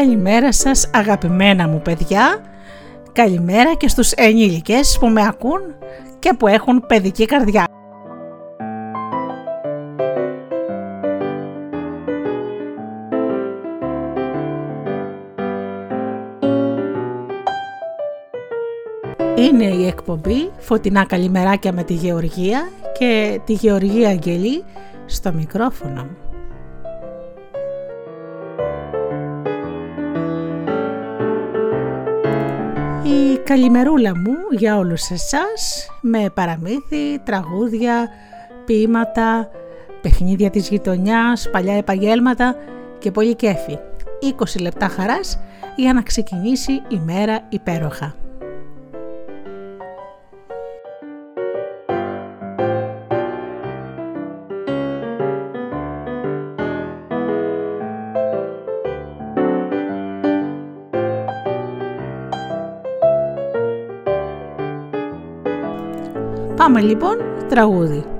Καλημέρα σας αγαπημένα μου παιδιά, καλημέρα και στους ενήλικες που με ακούν και που έχουν παιδική καρδιά. Είναι η εκπομπή Φωτεινά Καλημεράκια με τη Γεωργία και τη Γεωργία Αγγελή στο μικρόφωνο καλημερούλα μου για όλους εσάς με παραμύθι, τραγούδια, ποίηματα, παιχνίδια της γειτονιάς, παλιά επαγγέλματα και πολύ κέφι. 20 λεπτά χαράς για να ξεκινήσει η μέρα υπέροχα. Πάμε λοιπόν τραγούδι.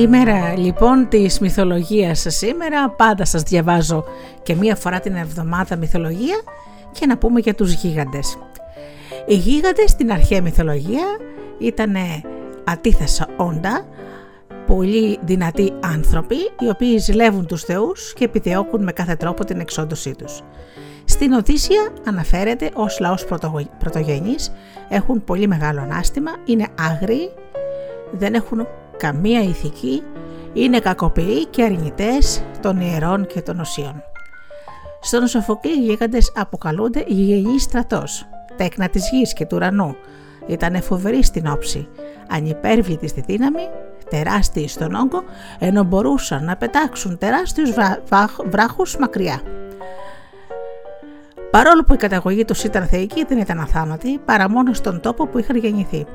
Ημέρα λοιπόν της μυθολογίας σήμερα πάντα σας διαβάζω και μία φορά την εβδομάδα μυθολογία και να πούμε για τους γίγαντες. Οι γίγαντες στην αρχαία μυθολογία ήταν ατίθασα όντα, πολύ δυνατοί άνθρωποι οι οποίοι ζηλεύουν τους θεούς και επιδιώκουν με κάθε τρόπο την εξόντωσή τους. Στην Οδύσσια αναφέρεται ως λαός πρωτογενής, έχουν πολύ μεγάλο ανάστημα, είναι άγριοι, δεν έχουν καμία ηθική, είναι κακοποιοί και αρνητές των ιερών και των οσίων. Στον Σοφοκλή οι γίγαντες αποκαλούνται γηγενή στρατός, τέκνα της γης και του ουρανού. Ήταν φοβεροί στην όψη, ανυπέρβλητοι στη δύναμη, τεράστιοι στον όγκο, ενώ μπορούσαν να πετάξουν τεράστιους βράχους μακριά. Παρόλο που η καταγωγή τους ήταν θεϊκή, δεν ήταν αθάνατοι παρά μόνο στον τόπο που είχαν γεννηθεί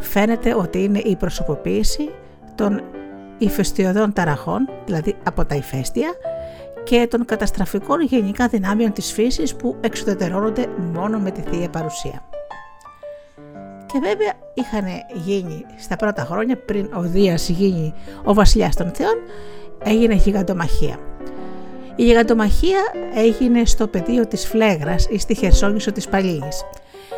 φαίνεται ότι είναι η προσωποποίηση των ηφαιστειωδών ταραχών, δηλαδή από τα ηφαίστεια, και των καταστραφικών γενικά δυνάμεων της φύσης που εξουδετερώνονται μόνο με τη Θεία Παρουσία. Και βέβαια είχαν γίνει στα πρώτα χρόνια πριν ο Δίας γίνει ο βασιλιάς των θεών, έγινε γιγαντομαχία. Η γιγαντομαχία έγινε στο πεδίο της Φλέγρας ή στη Χερσόνησο της Παλίνης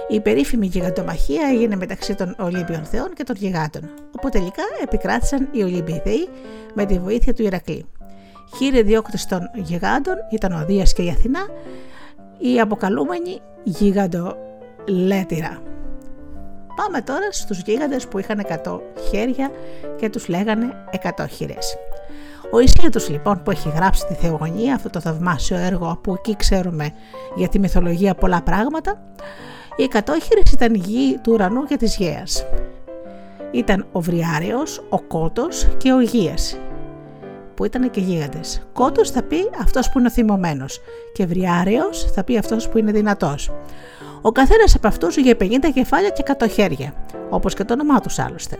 Η περίφημη γιγαντομαχία έγινε μεταξύ των Ολύμπιων Θεών και των γιγάντων, όπου τελικά επικράτησαν οι Ολύμπιοι Θεοί με τη βοήθεια του Ηρακλή. Χείρε διώκτες των γιγάντων ήταν ο Δίας και η Αθηνά, η αποκαλούμενη γιγαντολέτηρα. Πάμε τώρα στους γίγαντες που είχαν 100 χέρια και τους λέγανε 100 χειρές. Ο Ισίδητος λοιπόν που έχει γράψει τη Θεογονία, αυτό το θαυμάσιο έργο που εκεί ξέρουμε για τη μυθολογία πολλά πράγματα, οι εκατόχειρες ήταν η γη του ουρανού και της γέας. Ήταν ο Βριάριος, ο Κότος και ο Γίας, που ήταν και γίγαντες. Κότος θα πει αυτός που είναι θυμωμένος και Βριάριος θα πει αυτός που είναι δυνατός. Ο καθένας από αυτούς είχε 50 κεφάλια και 100 χέρια, όπως και το όνομά τους άλλωστε.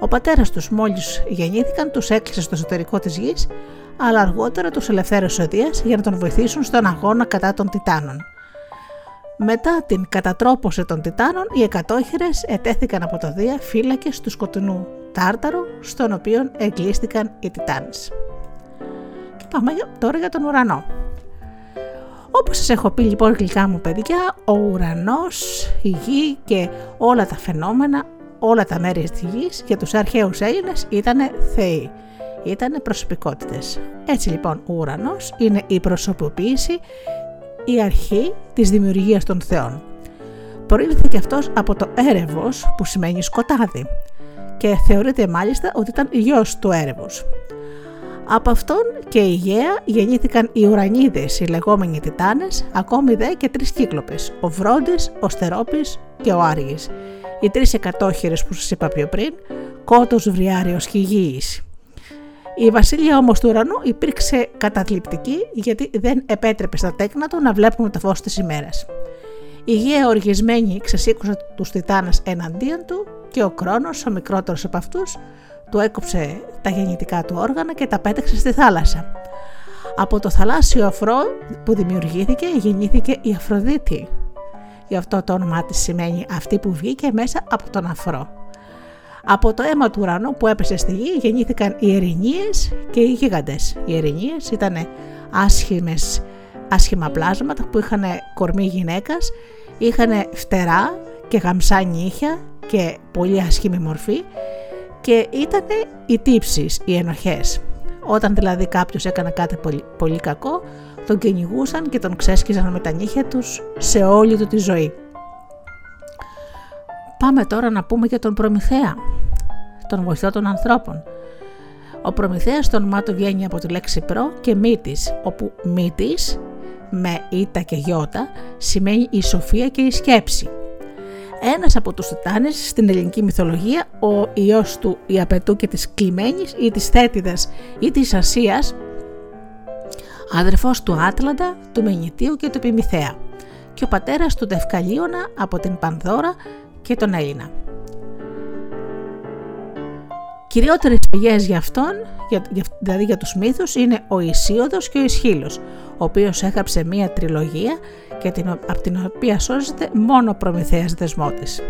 Ο πατέρας τους, μόλις γεννήθηκαν, τους έκλεισε στο εσωτερικό της γης, αλλά αργότερα τους ελευθέρωσε ο Δίας για να τον βοηθήσουν στον αγώνα κατά των Τιτάνων. Μετά την κατατρόπωση των Τιτάνων, οι εκατόχειρες ετέθηκαν από το Δία φύλακες του σκοτεινού Τάρταρο, στον οποίο εγκλείστηκαν οι Τιτάνες. Και πάμε τώρα για τον ουρανό. Όπως σας έχω πει λοιπόν γλυκά μου παιδιά, ο ουρανός, η γη και όλα τα φαινόμενα, όλα τα μέρη της γης για τους αρχαίους Έλληνες ήταν θεοί, ήταν προσωπικότητες. Έτσι λοιπόν ο ουρανός είναι η προσωποποίηση, η αρχή της δημιουργίας των θεών. Προήλθε και αυτός από το έρευος που σημαίνει σκοτάδι και θεωρείται μάλιστα ότι ήταν γιος του έρευος. Από αυτόν και η Γαία γεννήθηκαν οι ουρανίδες, οι λεγόμενοι Τιτάνες, ακόμη δε και τρεις κύκλοπες, ο Βρόντις, ο Στερόπης και ο Άργης. Οι τρεις εκατόχειρες που σας είπα πιο πριν, Κότος, Βριάριος και Γήης. Η βασίλεια όμως του ουρανού υπήρξε καταθλιπτική γιατί δεν επέτρεπε στα τέκνα του να βλέπουν το φως της ημέρας. Η Γαία οργισμένη ξεσήκωσε τους Τιτάνες εναντίον του και ο Κρόνος, ο μικρότερος από αυτούς, του έκοψε τα γεννητικά του όργανα και τα πέταξε στη θάλασσα. Από το θαλάσσιο αφρό που δημιουργήθηκε γεννήθηκε η Αφροδίτη. Γι' αυτό το όνομά της σημαίνει αυτή που βγήκε μέσα από τον αφρό. Από το αίμα του ουρανού που έπεσε στη γη γεννήθηκαν οι ερηνίες και οι γίγαντες. Οι ερηνίες ήταν άσχημες, άσχημα πλάσματα που είχαν κορμί γυναίκας, είχαν φτερά και γαμσά νύχια και πολύ άσχημη μορφή και ήταν οι τύψεις, οι ενοχές. Όταν δηλαδή κάποιος έκανε κάτι πολύ, πολύ κακό, τον κυνηγούσαν και τον ξέσκιζαν με τα νύχια τους σε όλη του τη ζωή. Πάμε τώρα να πούμε για τον Προμηθέα, τον βοηθό των ανθρώπων. Ο Προμηθέας το όνομά του βγαίνει από τη λέξη προ και μύτης, όπου μύτης με ήτα και γιώτα σημαίνει η σοφία και η σκέψη ένας από τους Τιτάνες στην ελληνική μυθολογία, ο ιός του Ιαπετού και της Κλειμένης ή της Θέτιδας ή της Ασίας, αδερφός του Άτλαντα, του Μενιτίου και του Επιμηθέα και ο πατέρας του Δευκαλίωνα από την Πανδώρα και τον Έλληνα. Κυριότερες πηγές για αυτόν, δηλαδή για τους μύθους, είναι ο Ισίωδος και ο Ισχύλος, ο οποίος έγραψε μία τριλογία και την, από την οποία σώζεται μόνο ο Προμηθέας δεσμό τη.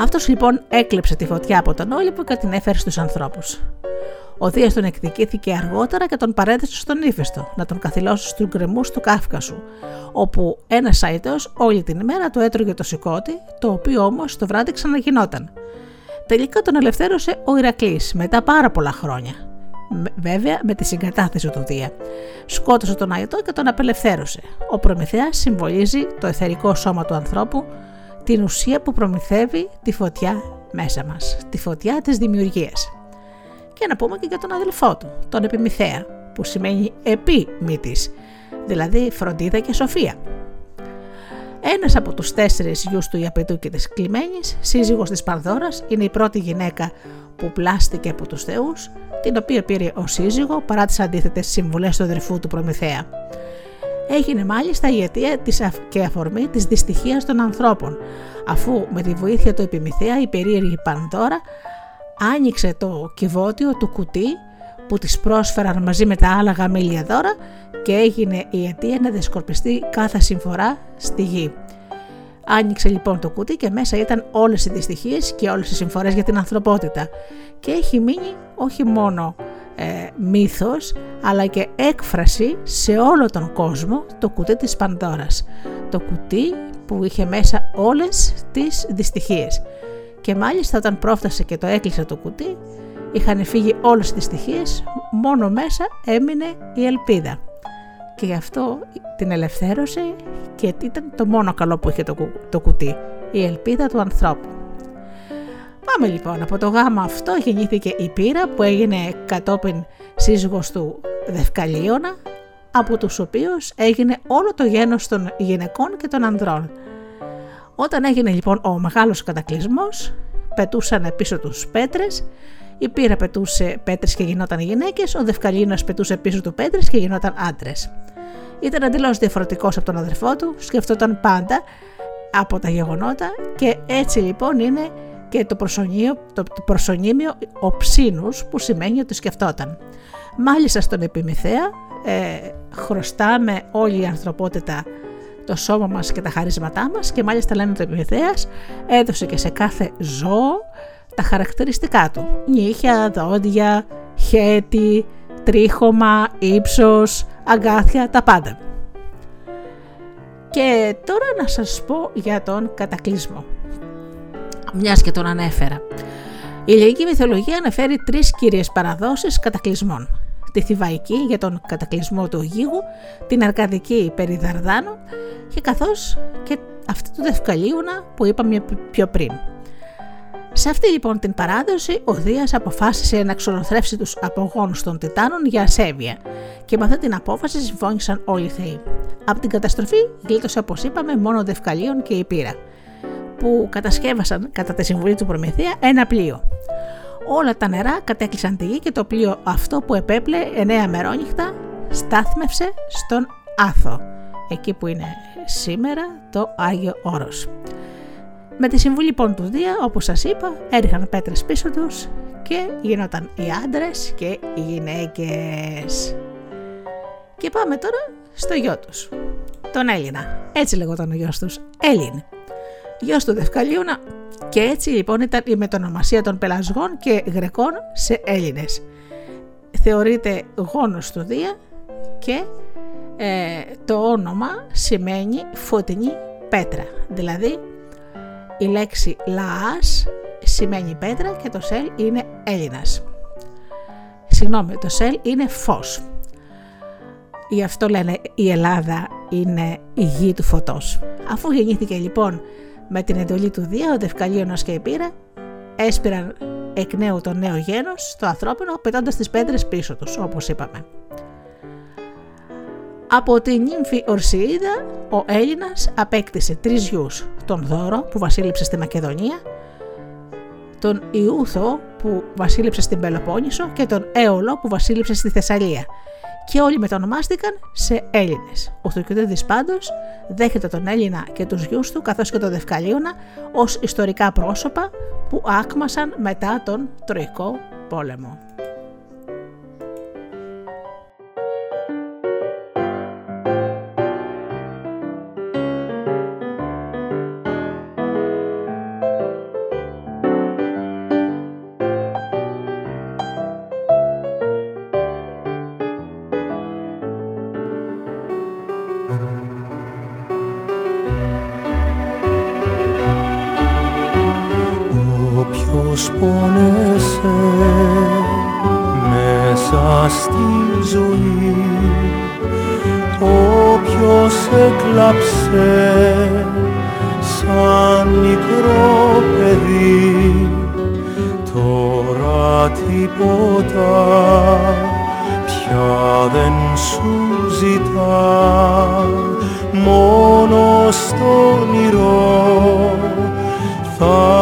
Αυτός λοιπόν έκλεψε τη φωτιά από τον Όλυπο και την έφερε στους ανθρώπους. Ο Δίας τον εκδικήθηκε αργότερα και τον παρέδεσε στον ύφεστο, να τον καθυλώσει στους γκρεμούς του Κάφκασου, όπου ένας αίτο όλη την ημέρα του έτρωγε το σηκώτη, το οποίο όμως το βράδυ ξαναγινόταν. Τελικά τον ελευθέρωσε ο Ηρακλής μετά πάρα πολλά χρόνια. Βέβαια με τη συγκατάθεση του Δία. Σκότωσε τον Αϊτό και τον απελευθέρωσε. Ο Προμηθέας συμβολίζει το εθερικό σώμα του ανθρώπου, την ουσία που προμηθεύει τη φωτιά μέσα μας, τη φωτιά της δημιουργίας. Και να πούμε και για τον αδελφό του, τον Επιμηθέα, που σημαίνει επί μύτης, δηλαδή φροντίδα και σοφία. Ένας από τους τέσσερις γιους του Ιαπετού και της Κλειμένης, σύζυγος της Πανδώρας, είναι η πρώτη γυναίκα που πλάστηκε από τους θεούς, την οποία πήρε ο σύζυγος παρά τις αντίθετες συμβουλές του αδερφού του Προμηθέα. Έγινε μάλιστα η αιτία της και αφορμή της δυστυχίας των ανθρώπων, αφού με τη βοήθεια του Επιμηθέα η περίεργη Πανδώρα άνοιξε το κυβότιο του κουτί που τις πρόσφεραν μαζί με τα άλλα γαμήλια δώρα και έγινε η αιτία να διασκορπιστεί κάθε συμφορά στη γη. Άνοιξε λοιπόν το κουτί και μέσα ήταν όλες οι δυστυχίες και όλες οι συμφορές για την ανθρωπότητα και έχει μείνει όχι μόνο ε, μύθος αλλά και έκφραση σε όλο τον κόσμο το κουτί της Πανδώρας. Το κουτί που είχε μέσα όλες τις δυστυχίες. Και μάλιστα όταν πρόφτασε και το έκλεισε το κουτί, είχαν φύγει όλες τις δυστυχίες, μόνο μέσα έμεινε η ελπίδα. Και γι' αυτό την ελευθέρωσε και ήταν το μόνο καλό που είχε το, το κουτί, η ελπίδα του ανθρώπου. Πάμε λοιπόν, από το γάμο αυτό γεννήθηκε η πύρα που έγινε κατόπιν σύζυγος του Δευκαλίωνα, από τους οποίους έγινε όλο το γένος των γυναικών και των ανδρών. Όταν έγινε λοιπόν ο μεγάλος κατακλυσμός, πετούσαν πίσω τους πέτρες, η πύρα πετούσε πέτρες και γινόταν γυναίκες, ο Δευκαλίνος πετούσε πίσω του πέτρες και γινόταν άντρες. Ήταν αντιλώ διαφορετικός από τον αδερφό του, σκεφτόταν πάντα από τα γεγονότα και έτσι λοιπόν είναι και το, προσωνύμιο, το, το προσωνύμιο οψίνους που σημαίνει ότι σκεφτόταν. Μάλιστα στον Επιμηθέα ε, χρωστάμε όλη η ανθρωπότητα το σώμα μας και τα χαρίσματά μας και μάλιστα λένε το Επιμηθέας έδωσε και σε κάθε ζώο τα χαρακτηριστικά του. Νύχια, δόντια, χέτη, τρίχωμα, ύψος, αγκάθια, τα πάντα. Και τώρα να σας πω για τον κατακλυσμό. Μιας και τον ανέφερα. Η ελληνική μυθολογία αναφέρει τρεις κύριες παραδόσεις κατακλυσμών. Τη Θηβαϊκή για τον κατακλυσμό του γίγου, την Αρκαδική περί Δαρδάνου και καθώς και αυτή του Δευκαλίουνα που είπαμε πιο πριν. Σε αυτή λοιπόν την παράδοση, ο Δίας αποφάσισε να ξολοθρεύσει τους απογόνους των Τιτάνων για ασέβεια και με αυτή την απόφαση συμφώνησαν όλοι οι θεοί. Από την καταστροφή γλίτωσε όπως είπαμε μόνο ο Δευκαλίων και η Πύρα, που κατασκεύασαν κατά τη συμβουλή του Προμηθεία ένα πλοίο. Όλα τα νερά κατέκλυσαν τη γη και το πλοίο αυτό που επέπλε εννέα μερόνυχτα στάθμευσε στον Άθο, εκεί που είναι σήμερα το Άγιο Όρος. Με τη συμβουλή λοιπόν του Δία, όπως σας είπα, έριχαν πέτρες πίσω τους και γίνονταν οι άντρες και οι γυναίκες. Και πάμε τώρα στο γιο τους, τον Έλληνα. Έτσι λεγόταν ο γιος τους, Έλλην. Γιος του Δευκαλίουνα και έτσι λοιπόν ήταν η μετονομασία των πελασγών και γρεκών σε Έλληνες. Θεωρείται γόνος του Δία και ε, το όνομα σημαίνει φωτεινή πέτρα, δηλαδή η λέξη λαάς σημαίνει πέτρα και το σελ είναι Έλληνας. Συγγνώμη, το σελ είναι φως. Γι' αυτό λένε η Ελλάδα είναι η γη του φωτός. Αφού γεννήθηκε λοιπόν με την εντολή του Δία, ο Δευκαλίωνος και η Πύρα έσπηραν εκ νέου το νέο γένος στο ανθρώπινο πετώντας τις πέτρες πίσω τους, όπως είπαμε. Από την νύμφη Ορσιίδα ο Έλληνας απέκτησε τρεις γιους, τον Δώρο που βασίλειψε στη Μακεδονία, τον Ιούθο που βασίλειψε στην Πελοπόννησο και τον Έολο που βασίλειψε στη Θεσσαλία και όλοι μετονομάστηκαν σε Έλληνες. Ο Θουκυδίδης πάντως δέχεται τον Έλληνα και τους γιους του καθώς και τον Δευκαλίωνα ως ιστορικά πρόσωπα που άκμασαν μετά τον Τροϊκό πόλεμο.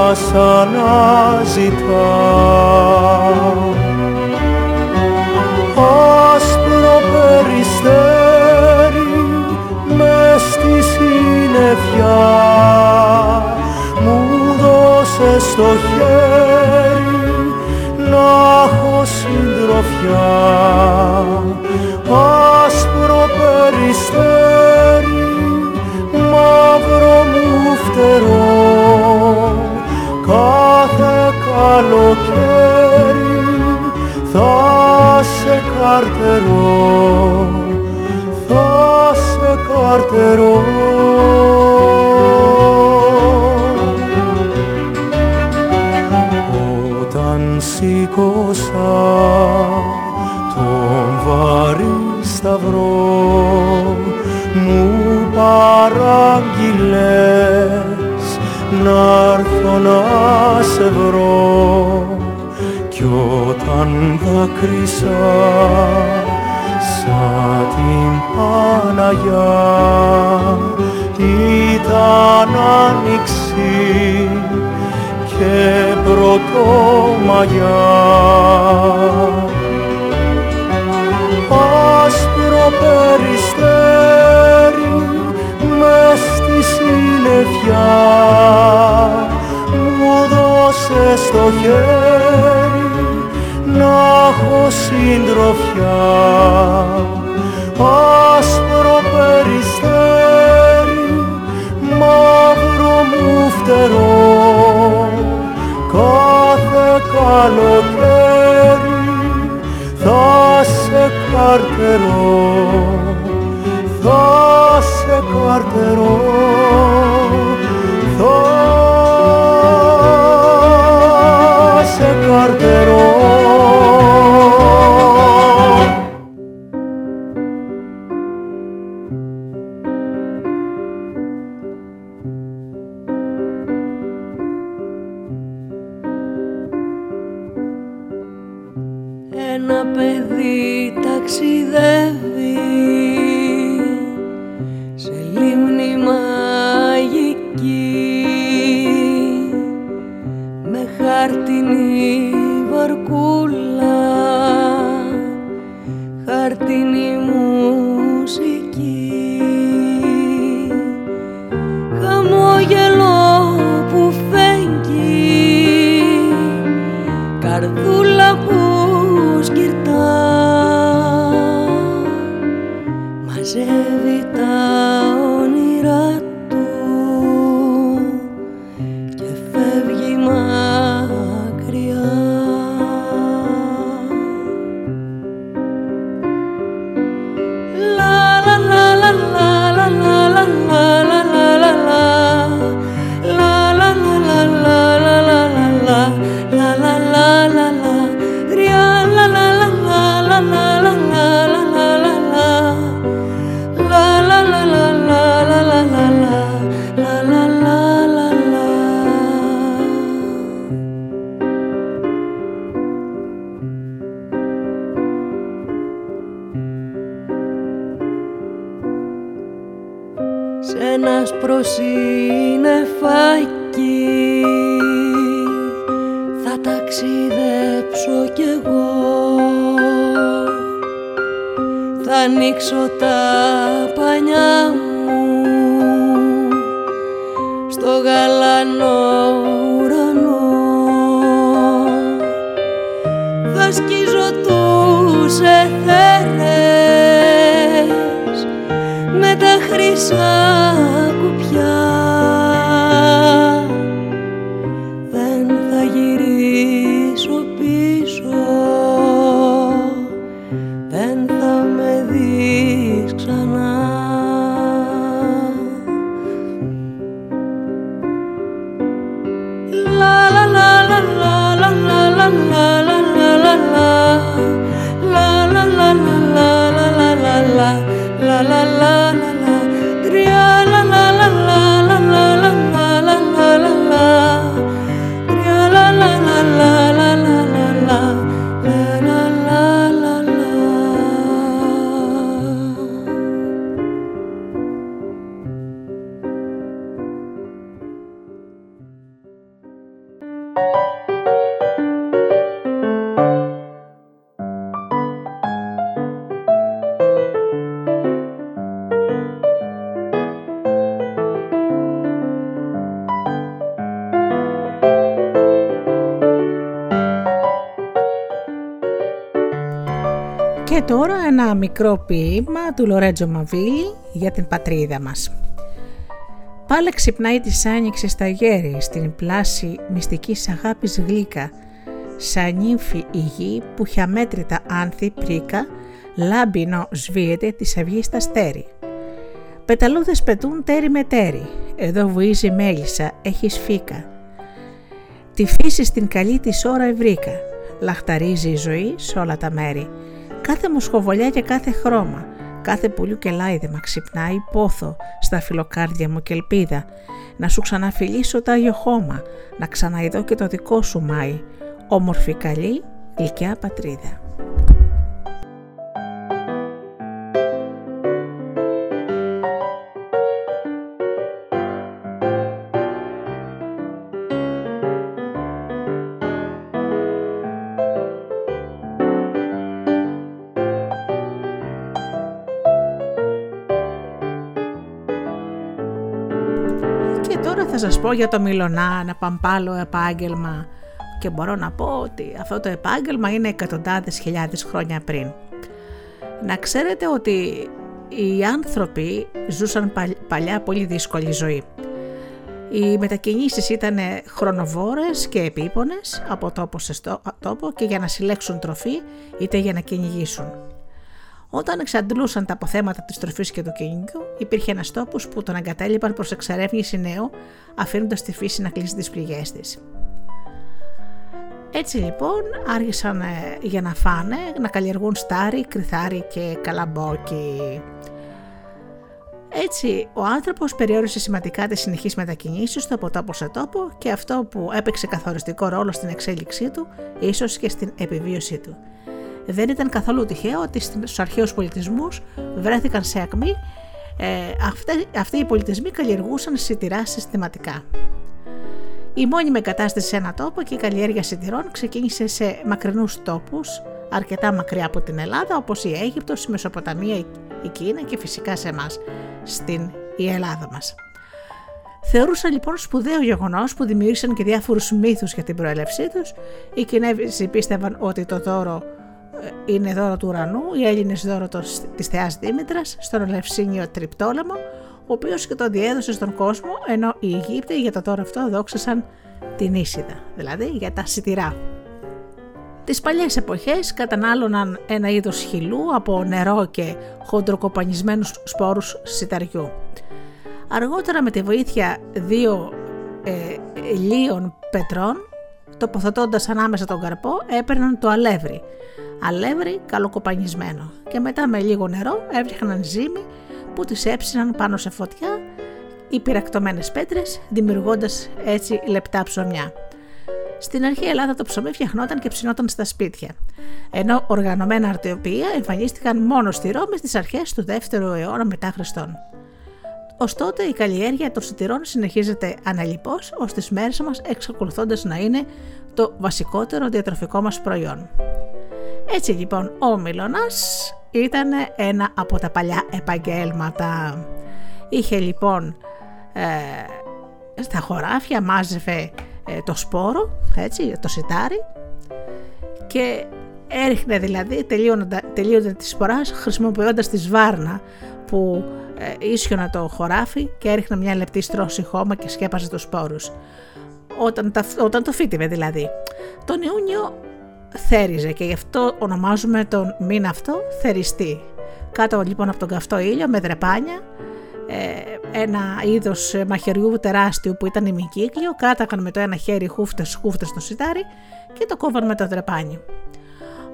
Θα σ' αναζητά. Άσπρο περιστέρι μες στη συννεφιά μου δώσε στο χέρι να έχω συντροφιά. Άσπρο περιστέρι μαύρο μου φτερό καλοκαίρι θα σε καρτερώ, θα σε καρτερό Όταν σήκωσα τον βαρύ σταυρό μου παράγγειλες να έρθω να σε βρω κι όταν δάκρυσα σαν την Παναγιά ήταν άνοιξη και πρωτομαγιά. Άσπρο περιστέρι μες στη συννεφιά. μου δώσε στο χέρι να έχω συντροφιά. Άσπρο περιστέρι μαύρο μου φτερό. Κάθε καλοκαίρι θα σε καρτερώ θα σε καρτερώ fuerte never desire. Τώρα ένα μικρό ποίημα του Λορέτζο Μαβίλη για την πατρίδα μας. Πάλε ξυπνάει της άνοιξης στα γέρη, στην πλάση μυστικής αγάπης γλύκα, σαν νύμφη η γη που χιαμέτρητα άνθη πρίκα, λάμπινο σβήεται της αυγής στα στέρι. Πεταλούδες πετούν τέρι με τέρι, εδώ βουίζει μέλισσα, έχει φύκα. Τη φύση στην καλή της ώρα ευρήκα, λαχταρίζει η ζωή σε όλα τα μέρη. Κάθε μοσχοβολιά και κάθε χρώμα, κάθε πουλιού και λάιδεμα ξυπνάει πόθο στα φιλοκάρδια μου και ελπίδα. Να σου ξαναφιλήσω τα Άγιο χώμα, να ξαναειδώ και το δικό σου Μάη, όμορφη καλή, γλυκιά πατρίδα. Θα σας πω για το Μιλονά, ένα παμπάλο επάγγελμα και μπορώ να πω ότι αυτό το επάγγελμα είναι εκατοντάδες χιλιάδες χρόνια πριν. Να ξέρετε ότι οι άνθρωποι ζούσαν παλιά πολύ δύσκολη ζωή. Οι μετακινήσεις ήταν χρονοβόρες και επίπονες από τόπο σε τόπο και για να συλλέξουν τροφή είτε για να κυνηγήσουν. Όταν εξαντλούσαν τα αποθέματα της τροφής και του κυνηγιού, υπήρχε ένας τόπος που τον εγκατέλειπαν προς εξερεύνηση νέου, αφήνοντας τη φύση να κλείσει τις πληγές της. Έτσι λοιπόν άρχισαν ε, για να φάνε να καλλιεργούν στάρι, κρυθάρι και καλαμπόκι. Έτσι, ο άνθρωπος περιόρισε σημαντικά τις συνεχείς μετακινήσεις του από τόπο σε τόπο και αυτό που έπαιξε καθοριστικό ρόλο στην εξέλιξή του, ίσως και στην επιβίωσή του δεν ήταν καθόλου τυχαίο ότι στους αρχαίους πολιτισμούς βρέθηκαν σε ακμή ε, αυτοί, αυτοί οι πολιτισμοί καλλιεργούσαν σιτηρά συστηματικά. Η μόνιμη εγκατάσταση σε ένα τόπο και η καλλιέργεια σιτηρών ξεκίνησε σε μακρινούς τόπους, αρκετά μακριά από την Ελλάδα, όπως η Αίγυπτος, η Μεσοποταμία, η Κίνα και φυσικά σε εμάς στην η Ελλάδα μας. Θεωρούσαν λοιπόν σπουδαίο γεγονός που δημιούργησαν και διάφορους μύθους για την προέλευσή τους. Οι Κινέζοι πίστευαν ότι το δώρο είναι δώρο του ουρανού, οι Έλληνες δώρο της Θεάς Δήμητρας, στον Ελευσίνιο Τριπτόλεμο, ο οποίος και το διέδωσε στον κόσμο, ενώ οι Αιγύπτιοι για το δώρο αυτό δόξασαν την Ίσιδα, δηλαδή για τα σιτηρά. Τις παλιές εποχές κατανάλωναν ένα είδος χυλού από νερό και χοντροκοπανισμένους σπόρους σιταριού. Αργότερα με τη βοήθεια δύο ε, λίων πετρών, τοποθετώντας ανάμεσα τον καρπό, έπαιρναν το αλεύρι, αλεύρι καλοκοπανισμένο και μετά με λίγο νερό έβριχναν ζύμη που τις έψιναν πάνω σε φωτιά οι πυρακτωμένες πέτρες δημιουργώντας έτσι λεπτά ψωμιά. Στην αρχή η Ελλάδα το ψωμί φτιαχνόταν και ψινόταν στα σπίτια, ενώ οργανωμένα αρτεοποιία εμφανίστηκαν μόνο στη Ρώμη στις αρχές του 2ου αιώνα μετά Χριστόν. Ωστότε η καλλιέργεια των σιτηρών συνεχίζεται αναλυπώς ως τις μέρες μας εξακολουθώντας να είναι το βασικότερο διατροφικό μας προϊόν. Έτσι λοιπόν ο Μιλωνάς ήταν ένα από τα παλιά επαγγέλματα. Είχε λοιπόν ε, στα χωράφια μάζευε ε, το σπόρο, έτσι, το σιτάρι και έριχνε δηλαδή τελείωντα τη σποράς χρησιμοποιώντας τη σβάρνα που ε, ίσιονα το χωράφι και έριχνε μια λεπτή στρώση χώμα και σκέπαζε τους σπόρους. Όταν, όταν το φύτιβε δηλαδή. Τον Ιούνιο θέριζε και γι' αυτό ονομάζουμε τον μήνα αυτό θεριστή. Κάτω λοιπόν από τον καυτό ήλιο με δρεπάνια, ε, ένα είδος μαχαιριού τεράστιου που ήταν ημικύκλιο, κράταγαν με το ένα χέρι χούφτες χούφτες στο σιτάρι και το κόβαν με το δρεπάνι.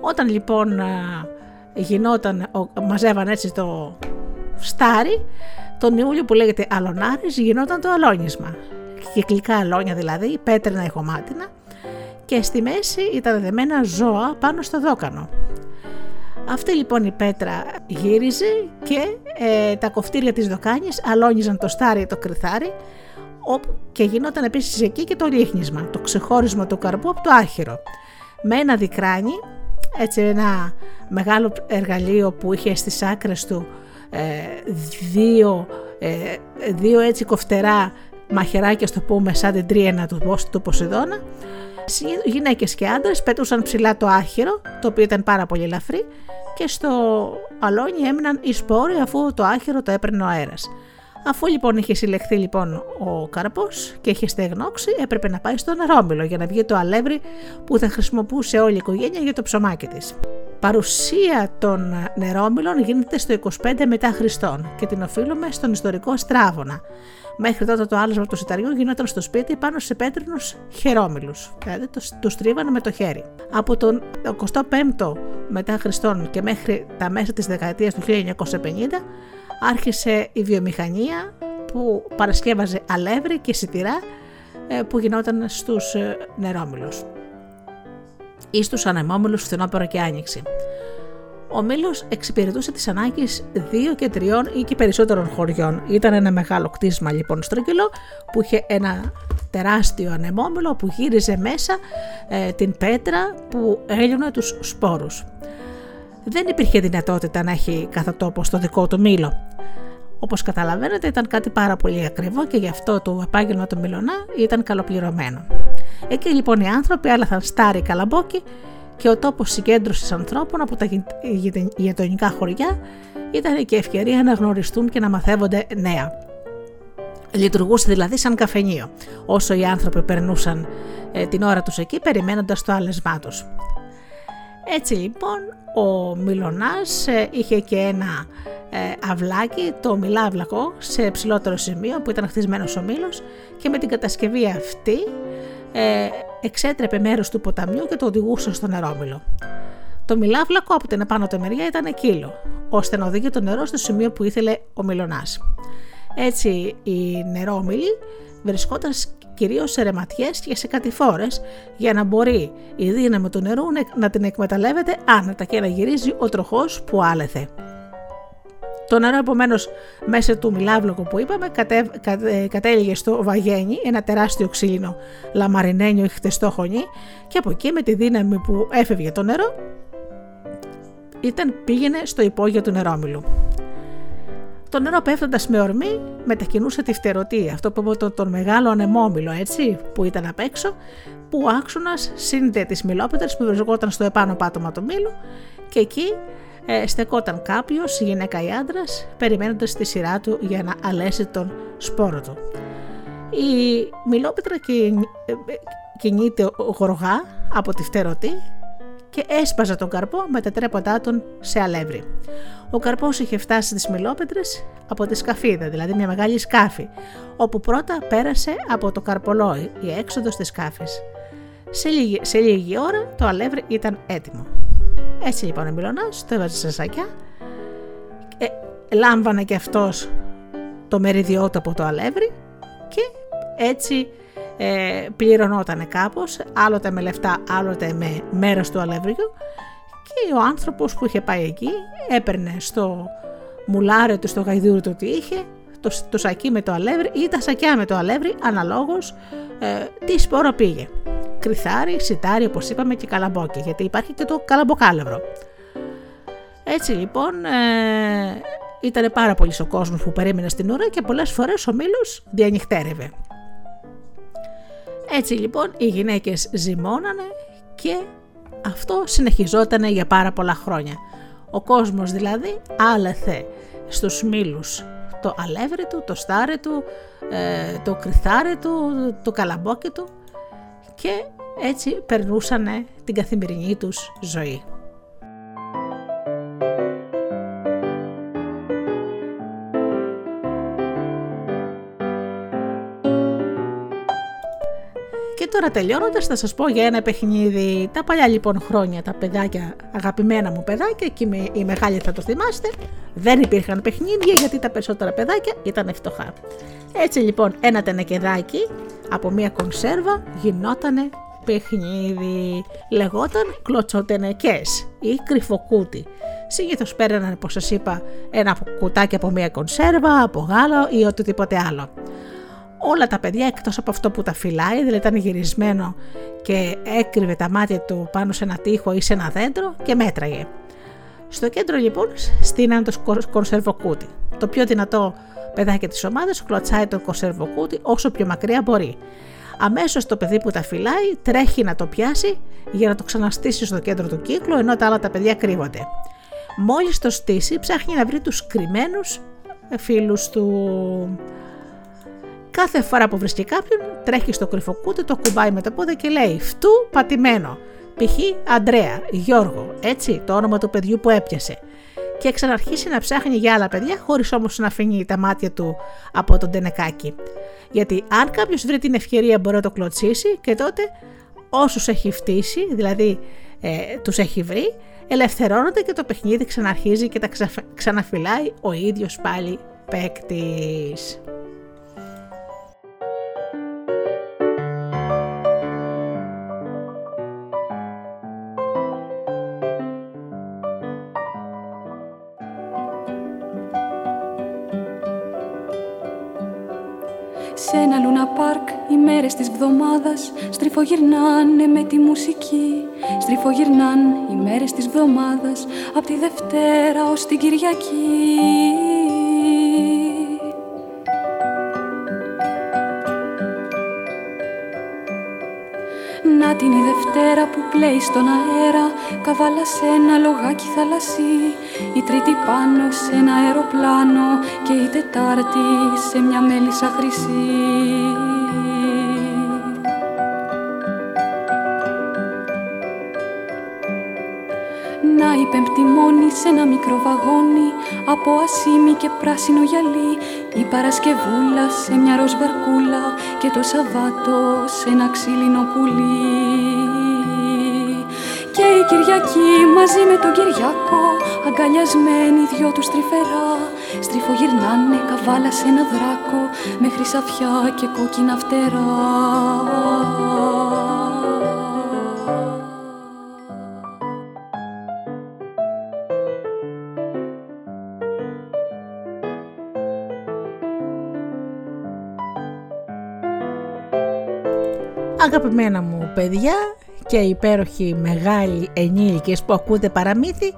Όταν λοιπόν ε, γινόταν, μαζεύαν έτσι το στάρι, τον Ιούλιο που λέγεται αλονάρις γινόταν το αλόνισμα. Κυκλικά αλόνια δηλαδή, πέτρινα ηχομάτινα, και στη μέση ήταν δεμένα ζώα πάνω στο δόκανο. Αυτή λοιπόν η πέτρα γύριζε και ε, τα κοφτήρια της δοκάνης αλώνιζαν το στάρι το κρυθάρι και γινόταν επίσης εκεί και το ρίχνισμα, το ξεχώρισμα του καρπού από το άχυρο. Με ένα δικράνι, έτσι ένα μεγάλο εργαλείο που είχε στις άκρες του ε, δύο, ε, δύο έτσι κοφτερά μαχαιράκια στο πούμε σαν την τρίαινα του, του Ποσειδώνα Γυναίκες και άντρες πετούσαν ψηλά το άχυρο, το οποίο ήταν πάρα πολύ ελαφρύ, και στο αλόνι έμειναν οι σπόροι αφού το άχυρο το έπαιρνε ο αέρας. Αφού λοιπόν είχε συλλεχθεί λοιπόν ο καρπός και είχε στεγνώξει, έπρεπε να πάει στο νερόμιλο για να βγει το αλεύρι που θα χρησιμοποιούσε όλη η οικογένεια για το ψωμάκι της. παρουσία των νερόμυλων γίνεται στο 25 μετά Χριστόν και την οφείλουμε στον ιστορικό Στράβωνα. Μέχρι τότε το άλεσμα του σιταριού γινόταν στο σπίτι πάνω σε πέτρινους χερόμυλους. Δηλαδή του στρίβανε με το χέρι. Από τον 25ο μετά Χριστόν και μέχρι τα μέσα της δεκαετίας του 1950 άρχισε η βιομηχανία που παρασκεύαζε αλεύρι και σιτηρά ε, που γινόταν στους ε, νερόμυλους ή στους ανεμόμυλους φθινόπωρο και άνοιξη. Ο μήλος εξυπηρετούσε τις ανάγκες δύο και τριών ή και περισσότερων χωριών. Ήταν ένα μεγάλο κτίσμα λοιπόν στρογγυλό που είχε ένα τεράστιο ανεμόμυλο που γύριζε μέσα ε, την πέτρα που έλειωνε τους σπόρους. Δεν υπήρχε δυνατότητα να έχει κάθε τόπο στο δικό του μήλο. Όπως καταλαβαίνετε, ήταν κάτι πάρα πολύ ακριβό και γι' αυτό το επάγγελμα του Μιλονά ήταν καλοπληρωμένο. Εκεί λοιπόν οι άνθρωποι άλλαθαν στάρι καλαμπόκι και ο τόπος συγκέντρωσης ανθρώπων από τα γειτονικά χωριά ήταν και ευκαιρία να γνωριστούν και να μαθεύονται νέα. Λειτουργούσε δηλαδή σαν καφενείο, όσο οι άνθρωποι περνούσαν ε, την ώρα τους εκεί περιμένοντας το άλεσμά τους. Έτσι λοιπόν ο Μιλονάς ε, είχε και ένα ε, αυλάκι, το μιλάβλακο, σε ψηλότερο σημείο που ήταν χτισμένος ο μήλος και με την κατασκευή αυτή ε, εξέτρεπε μέρος του ποταμιού και το οδηγούσε στο νερόμυλο. Το μιλάβλακο από την επάνω του μεριά ήταν κύλο, ώστε να οδηγεί το νερό στο σημείο που ήθελε ο Μιλονάς. Έτσι οι νερόμυλοι βρισκόταν κυρίως σε ρεματιές και σε κατηφόρες για να μπορεί η δύναμη του νερού να την εκμεταλλεύεται άνετα και να γυρίζει ο τροχός που άλεθε. Το νερό επομένως μέσα του μιλάβλογου που είπαμε κατέ, κατέληγε στο βαγένι, ένα τεράστιο ξύλινο λαμαρινένιο ή χτεστό χωνί και από εκεί με τη δύναμη που έφευγε το νερό ήταν πήγαινε στο υπόγειο του νερόμιλου. Το νερό πέφτοντας με ορμή μετακινούσε τη φτερωτή, αυτό που είπαμε τον, τον μεγάλο ανεμόμυλο, έτσι, που ήταν απ' έξω, που ο άξονας σύνδεε τι μιλόπετρε που βρισκόταν στο επάνω πάτωμα του μήλου και εκεί ε, στεκόταν κάποιος, γυναίκα ή άντρας, περιμένοντας τη σειρά του για να αλέσει τον σπόρο του. Η μιλόπετρα ε, κινείται γοργά από τη φτερωτή και έσπαζε τον καρπό μετατρέποντά τον σε αλεύρι. Ο καρπός είχε φτάσει στις μιλόπετρες από τη σκαφίδα, δηλαδή μια μεγάλη σκάφη, όπου πρώτα πέρασε από το καρπολόι η έξοδος της σκάφης. Σε λίγη, σε λίγη ώρα το αλεύρι ήταν έτοιμο. Έτσι λοιπόν ο Μιλωνάς το έβαζε σε σακιά, ε, λάμβανε και αυτός το μεριδιό του από το αλεύρι και έτσι ε, πληρωνόταν κάπως, άλλοτε με λεφτά, άλλοτε με μέρος του αλευριού και ο άνθρωπος που είχε πάει εκεί έπαιρνε στο μουλάρι του, στο γαϊδούρι του ότι είχε, το, το σακί με το αλεύρι ή τα σακιά με το αλεύρι αναλόγως ε, τι σπόρο πήγε. Κρυθάρι, σιτάρι όπως είπαμε και καλαμπόκι γιατί υπάρχει και το καλαμποκάλευρο. Έτσι λοιπόν ε, ήταν πάρα πολύς ο κόσμος που περίμενε στην ουρά και πολλές φορές ο μήλος διανυχτέρευε. Έτσι λοιπόν οι γυναίκες ζυμώνανε και αυτό συνεχιζόταν για πάρα πολλά χρόνια. Ο κόσμος δηλαδή άλεθε στους μήλους το αλεύρι του, το στάρι του, ε, το κρυθάρι του, το καλαμπόκι του και έτσι περνούσαν την καθημερινή τους ζωή. Τώρα τελειώνοντας, θα σας πω για ένα παιχνίδι. Τα παλιά λοιπόν χρόνια, τα παιδάκια, αγαπημένα μου παιδάκια, και οι μεγάλοι θα το θυμάστε, δεν υπήρχαν παιχνίδια γιατί τα περισσότερα παιδάκια ήταν φτωχά. Έτσι λοιπόν, ένα τενεκεδάκι από μία κονσέρβα γινότανε παιχνίδι. Λεγόταν κλωτσοτενεκές ή κρυφοκούτι. Συνήθως παίρνανε, όπως σας είπα, ένα κουτάκι από μία κονσέρβα, από γάλα ή οτιδήποτε άλλο όλα τα παιδιά εκτός από αυτό που τα φυλάει, δηλαδή ήταν γυρισμένο και έκρυβε τα μάτια του πάνω σε ένα τοίχο ή σε ένα δέντρο και μέτραγε. Στο κέντρο λοιπόν στείναν το κονσερβοκούτι. Το πιο δυνατό παιδάκι της ομάδας κλωτσάει το κονσερβοκούτι όσο πιο μακριά μπορεί. Αμέσως το παιδί που τα φυλάει τρέχει να το πιάσει για να το ξαναστήσει στο κέντρο του κύκλου ενώ τα άλλα τα παιδιά κρύβονται. Μόλις το στήσει ψάχνει να βρει τους κρυμμένους φίλους του Κάθε φορά που βρίσκει κάποιον, τρέχει στο κρυφοκούτι, το κουμπάει με τα πόδια και λέει Φτού πατημένο. π.χ. Αντρέα, Γιώργο, έτσι, το όνομα του παιδιού που έπιασε και ξαναρχίσει να ψάχνει για άλλα παιδιά χωρίς όμως να αφήνει τα μάτια του από τον τενεκάκι. Γιατί αν κάποιος βρει την ευκαιρία μπορεί να το κλωτσίσει και τότε όσους έχει φτύσει, δηλαδή ε, τους έχει βρει, ελευθερώνονται και το παιχνίδι ξαναρχίζει και τα ξαναφυλάει ο ίδιος πάλι παίκτης. Σε ένα λούνα πάρκ οι μέρες της βδομάδας στριφογυρνάνε με τη μουσική. Στριφογυρνάν οι μέρες της βδομάδας από τη Δευτέρα ως την Κυριακή την η Δευτέρα που πλέει στον αέρα Καβάλα σε ένα λογάκι θαλασσί. Η τρίτη πάνω σε ένα αεροπλάνο Και η τετάρτη σε μια μέλισσα χρυσή. Να η πέμπτη μόνη σε ένα μικρό βαγόνι Από ασίμι και πράσινο γυαλί Η Παρασκευούλα σε μια ροζ βαρκούλα Και το Σαββάτο σε ένα ξύλινο πουλί. Και η Κυριακή μαζί με τον Κυριακό Αγκαλιασμένοι δυο τους τρυφερά Στριφογυρνάνε καβάλα σε ένα δράκο Με χρυσαφιά και κόκκινα φτερά Αγαπημένα μου παιδιά και υπέροχοι μεγάλοι ενήλικες που ακούτε παραμύθι,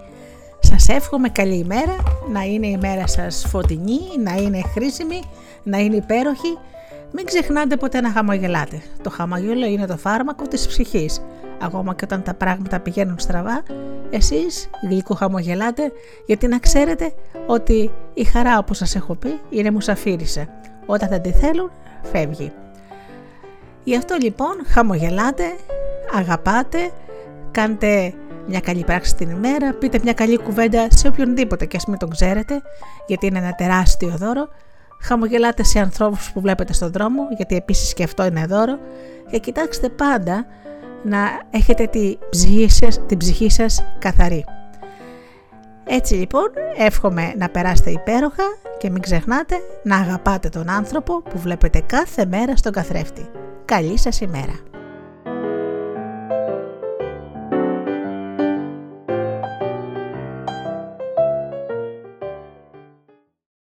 σας εύχομαι καλή ημέρα, να είναι η μέρα σας φωτεινή, να είναι χρήσιμη, να είναι υπέροχη. Μην ξεχνάτε ποτέ να χαμογελάτε. Το χαμόγελο είναι το φάρμακο της ψυχής. Ακόμα και όταν τα πράγματα πηγαίνουν στραβά, εσείς γλυκό χαμογελάτε γιατί να ξέρετε ότι η χαρά όπως σας έχω πει είναι μουσαφίρισα. Όταν δεν τη θέλουν φεύγει. Γι' αυτό λοιπόν χαμογελάτε, αγαπάτε, κάντε μια καλή πράξη την ημέρα, πείτε μια καλή κουβέντα σε οποιονδήποτε και ας μην τον ξέρετε, γιατί είναι ένα τεράστιο δώρο. Χαμογελάτε σε ανθρώπους που βλέπετε στον δρόμο, γιατί επίσης και αυτό είναι δώρο. Και κοιτάξτε πάντα να έχετε την ψυχή σας, την ψυχή σας καθαρή. Έτσι λοιπόν εύχομαι να περάσετε υπέροχα και μην ξεχνάτε να αγαπάτε τον άνθρωπο που βλέπετε κάθε μέρα στον καθρέφτη. Καλή σας ημέρα!